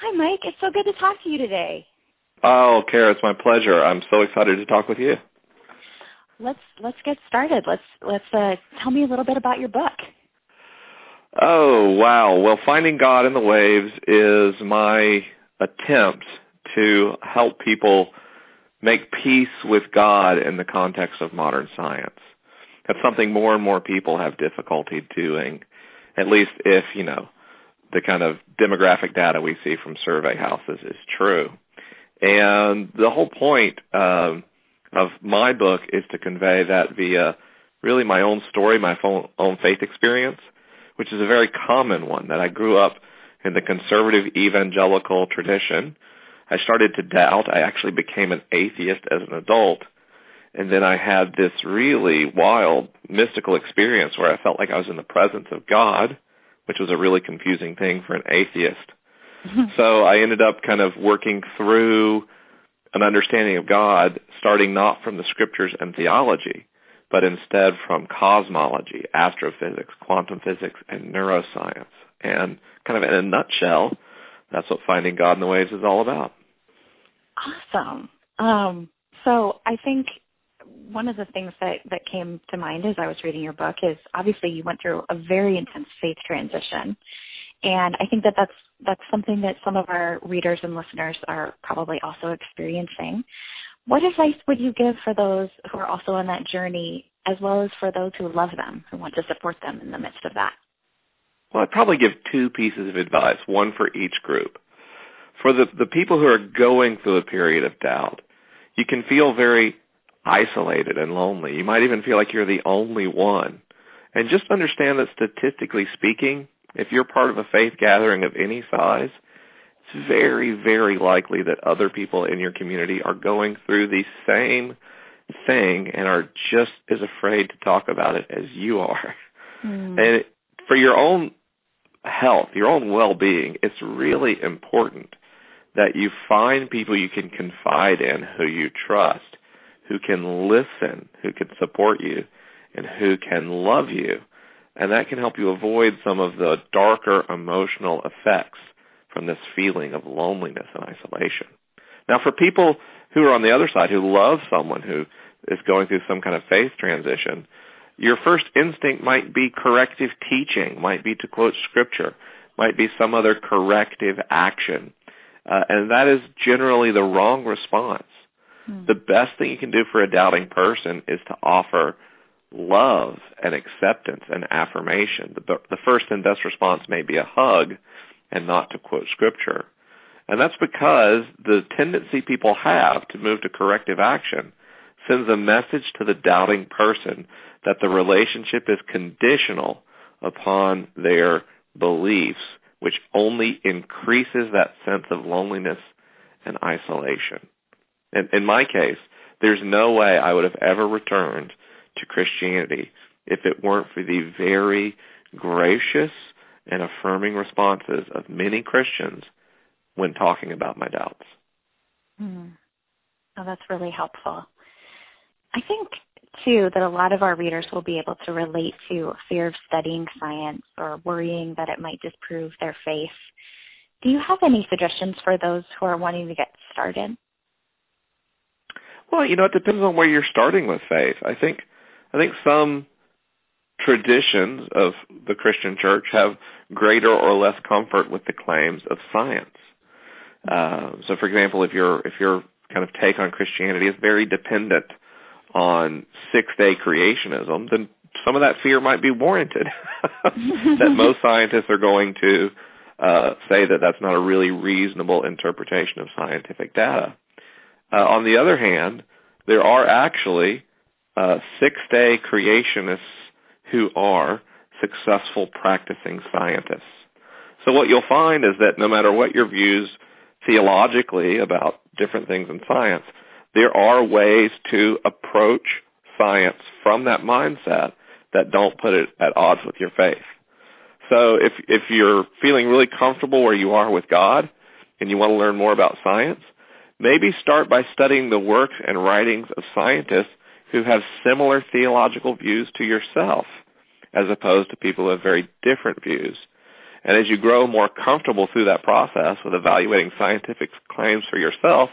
Hi, Mike. It's so good to talk to you today. Oh, Cara, it's my pleasure. I'm so excited to talk with you. Let's let's get started. Let's let's uh, tell me a little bit about your book. Oh wow! Well, finding God in the waves is my attempt to help people make peace with God in the context of modern science. That's something more and more people have difficulty doing, at least if you know the kind of demographic data we see from survey houses is true. And the whole point um, of my book is to convey that via really my own story, my own faith experience, which is a very common one that I grew up in the conservative evangelical tradition. I started to doubt. I actually became an atheist as an adult. And then I had this really wild mystical experience where I felt like I was in the presence of God which was a really confusing thing for an atheist. so I ended up kind of working through an understanding of God, starting not from the scriptures and theology, but instead from cosmology, astrophysics, quantum physics, and neuroscience. And kind of in a nutshell, that's what finding God in the waves is all about. Awesome. Um, so I think one of the things that, that came to mind as I was reading your book is obviously you went through a very intense faith transition. And I think that that's, that's something that some of our readers and listeners are probably also experiencing. What advice would you give for those who are also on that journey as well as for those who love them, who want to support them in the midst of that? Well, I'd probably give two pieces of advice, one for each group. For the, the people who are going through a period of doubt, you can feel very isolated and lonely. You might even feel like you're the only one. And just understand that statistically speaking, if you're part of a faith gathering of any size, it's very, very likely that other people in your community are going through the same thing and are just as afraid to talk about it as you are. Mm. And for your own health, your own well-being, it's really important that you find people you can confide in who you trust who can listen, who can support you, and who can love you. And that can help you avoid some of the darker emotional effects from this feeling of loneliness and isolation. Now for people who are on the other side, who love someone who is going through some kind of faith transition, your first instinct might be corrective teaching, might be to quote scripture, might be some other corrective action. Uh, and that is generally the wrong response. Hmm. The best thing you can do for a doubting person is to offer love and acceptance and affirmation. The, the first and best response may be a hug and not to quote scripture. And that's because the tendency people have to move to corrective action sends a message to the doubting person that the relationship is conditional upon their beliefs, which only increases that sense of loneliness and isolation. In, in my case, there's no way I would have ever returned to Christianity if it weren't for the very gracious and affirming responses of many Christians when talking about my doubts. Mm. Oh, that's really helpful. I think, too, that a lot of our readers will be able to relate to fear of studying science or worrying that it might disprove their faith. Do you have any suggestions for those who are wanting to get started? Well, you know, it depends on where you're starting with faith. I think I think some traditions of the Christian church have greater or less comfort with the claims of science. Uh, so, for example, if your if your kind of take on Christianity is very dependent on six-day creationism, then some of that fear might be warranted. that most scientists are going to uh, say that that's not a really reasonable interpretation of scientific data. Uh, on the other hand, there are actually uh, six-day creationists who are successful practicing scientists. So what you'll find is that no matter what your views theologically about different things in science, there are ways to approach science from that mindset that don't put it at odds with your faith. So if if you're feeling really comfortable where you are with God and you want to learn more about science, Maybe start by studying the works and writings of scientists who have similar theological views to yourself, as opposed to people who have very different views. And as you grow more comfortable through that process with evaluating scientific claims for yourself,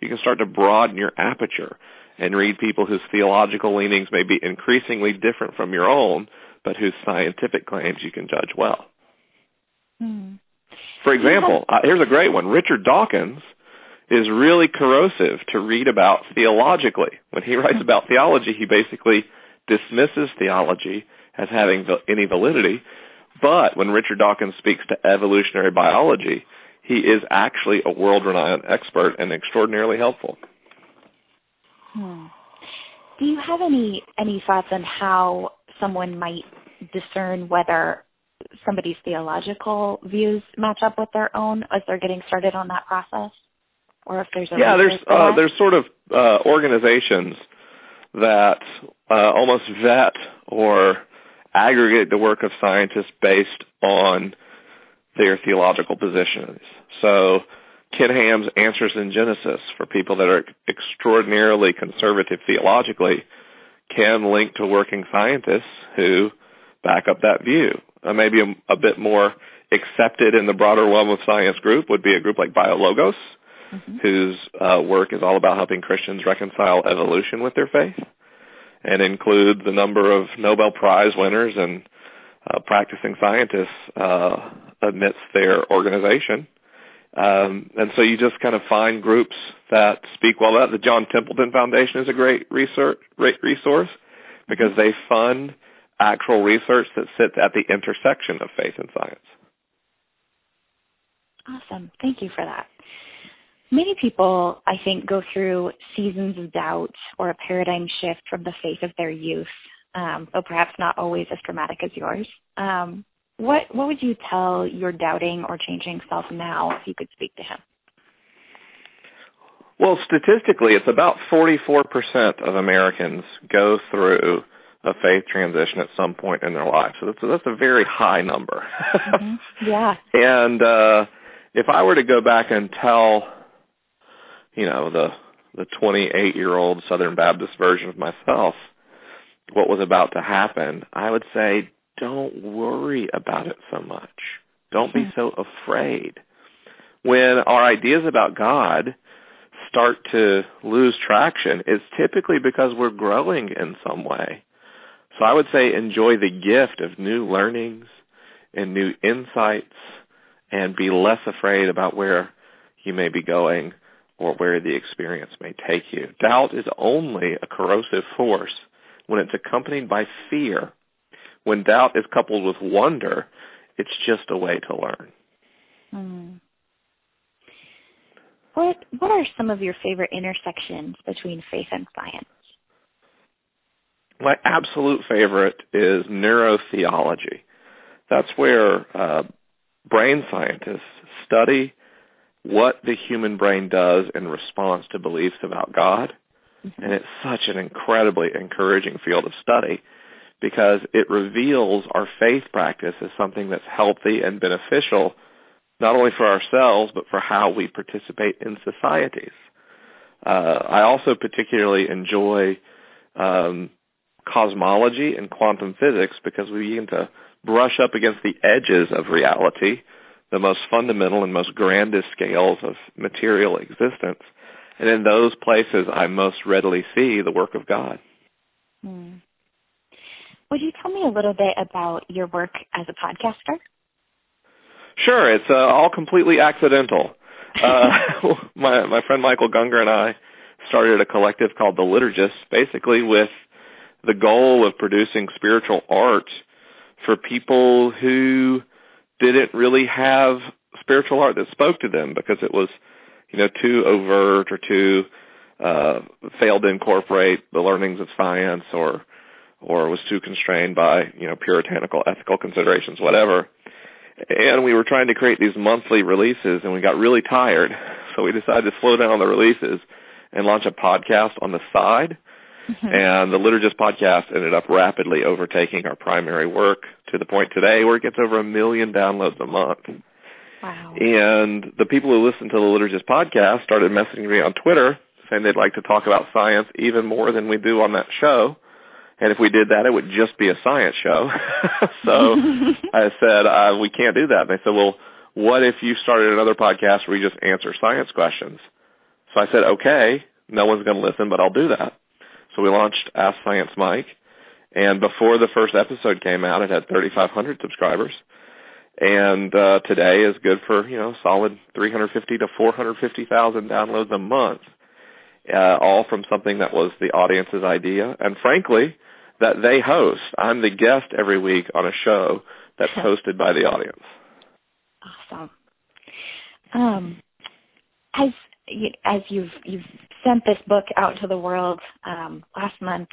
you can start to broaden your aperture and read people whose theological leanings may be increasingly different from your own, but whose scientific claims you can judge well. Hmm. For example, uh, here's a great one. Richard Dawkins is really corrosive to read about theologically. When he writes about theology, he basically dismisses theology as having any validity. But when Richard Dawkins speaks to evolutionary biology, he is actually a world-renowned expert and extraordinarily helpful. Hmm. Do you have any any thoughts on how someone might discern whether somebody's theological views match up with their own as they're getting started on that process? Or if there's a yeah, there's uh, there's sort of uh, organizations that uh, almost vet or aggregate the work of scientists based on their theological positions. So Ken Ham's Answers in Genesis for people that are extraordinarily conservative theologically can link to working scientists who back up that view. Uh, maybe a, a, bit more accepted in the broader realm of science group would be a group like BioLogos, mm-hmm. whose uh, work is all about helping Christians reconcile evolution with their faith and include the number of Nobel Prize winners and uh, practicing scientists uh, amidst their organization. Um, and so you just kind of find groups that speak well about The John Templeton Foundation is a great research great resource because they fund actual research that sits at the intersection of faith and science. Awesome. Thank you for that. Many people, I think, go through seasons of doubt or a paradigm shift from the faith of their youth, um, though perhaps not always as dramatic as yours. Um, what what would you tell your doubting or changing self now if you could speak to him? Well, statistically, it's about 44% of Americans go through a faith transition at some point in their life. So that's, that's a very high number. mm-hmm. Yeah. and uh, if I were to go back and tell you know, the the 28 year old Southern Baptist version of myself, what was about to happen, I would say, don't worry about it so much. Don't be mm-hmm. so afraid. When our ideas about God start to lose traction, it's typically because we're growing in some way. So I would say enjoy the gift of new learnings and new insights and be less afraid about where you may be going or where the experience may take you. Doubt is only a corrosive force when it's accompanied by fear. When doubt is coupled with wonder, it's just a way to learn. Hmm. What What are some of your favorite intersections between faith and science? My absolute favorite is neurotheology. That's where uh, brain scientists study what the human brain does in response to beliefs about God. Mm-hmm. And it's such an incredibly encouraging field of study because it reveals our faith practice as something that's healthy and beneficial not only for ourselves but for how we participate in societies. Uh, I also particularly enjoy um, cosmology and quantum physics because we begin to brush up against the edges of reality the most fundamental and most grandest scales of material existence. And in those places, I most readily see the work of God. Hmm. Would you tell me a little bit about your work as a podcaster? Sure. It's uh, all completely accidental. Uh, my my friend Michael Gungor and I started a collective called The Liturgists, basically with the goal of producing spiritual art for people who didn't really have spiritual art that spoke to them because it was, you know, too overt or too uh, failed to incorporate the learnings of science or or was too constrained by, you know, puritanical ethical considerations, whatever. And we were trying to create these monthly releases and we got really tired. So we decided to slow down the releases and launch a podcast on the side Mm-hmm. And the Liturgist podcast ended up rapidly overtaking our primary work to the point today where it gets over a million downloads a month. Wow. And the people who listen to the Liturgist podcast started messaging me on Twitter saying they'd like to talk about science even more than we do on that show. And if we did that, it would just be a science show. so I said, uh, we can't do that. And they said, well, what if you started another podcast where you just answer science questions? So I said, okay, no one's going to listen, but I'll do that. So we launched Ask Science Mike. And before the first episode came out, it had 3,500 subscribers. And uh, today is good for, you know, solid 350 to 450,000 downloads a month, uh, all from something that was the audience's idea. And frankly, that they host. I'm the guest every week on a show that's hosted by the audience. Awesome. Um, as as you've you've sent this book out to the world um, last month,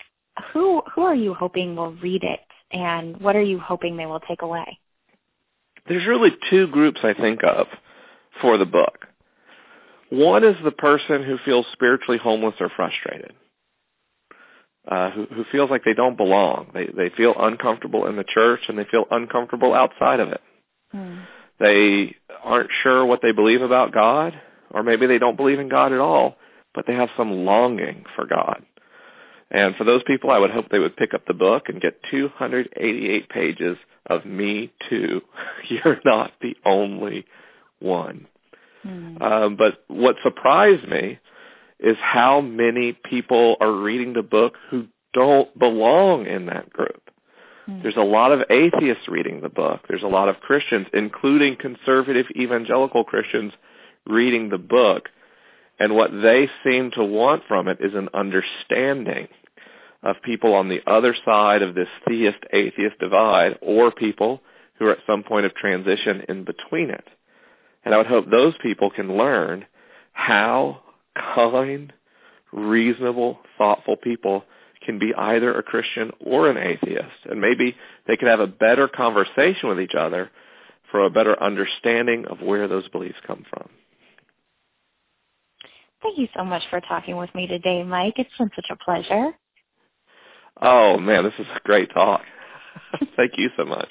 who who are you hoping will read it, and what are you hoping they will take away? There's really two groups I think of for the book. One is the person who feels spiritually homeless or frustrated uh, who, who feels like they don't belong. They they feel uncomfortable in the church and they feel uncomfortable outside of it. Mm. They aren't sure what they believe about God, or maybe they don't believe in God at all, but they have some longing for God. And for those people, I would hope they would pick up the book and get 288 pages of Me Too. You're not the only one. Mm. Um, but what surprised me is how many people are reading the book who don't belong in that group. Mm. There's a lot of atheists reading the book. There's a lot of Christians, including conservative evangelical Christians, reading the book. And what they seem to want from it is an understanding of people on the other side of this theist-atheist divide or people who are at some point of transition in between it. And I would hope those people can learn how kind, reasonable, thoughtful people can be either a Christian or an atheist. And maybe they can have a better conversation with each other for a better understanding of where those beliefs come from. Thank you so much for talking with me today, Mike. It's been such a pleasure. Oh, man, this is a great talk. Thank you so much.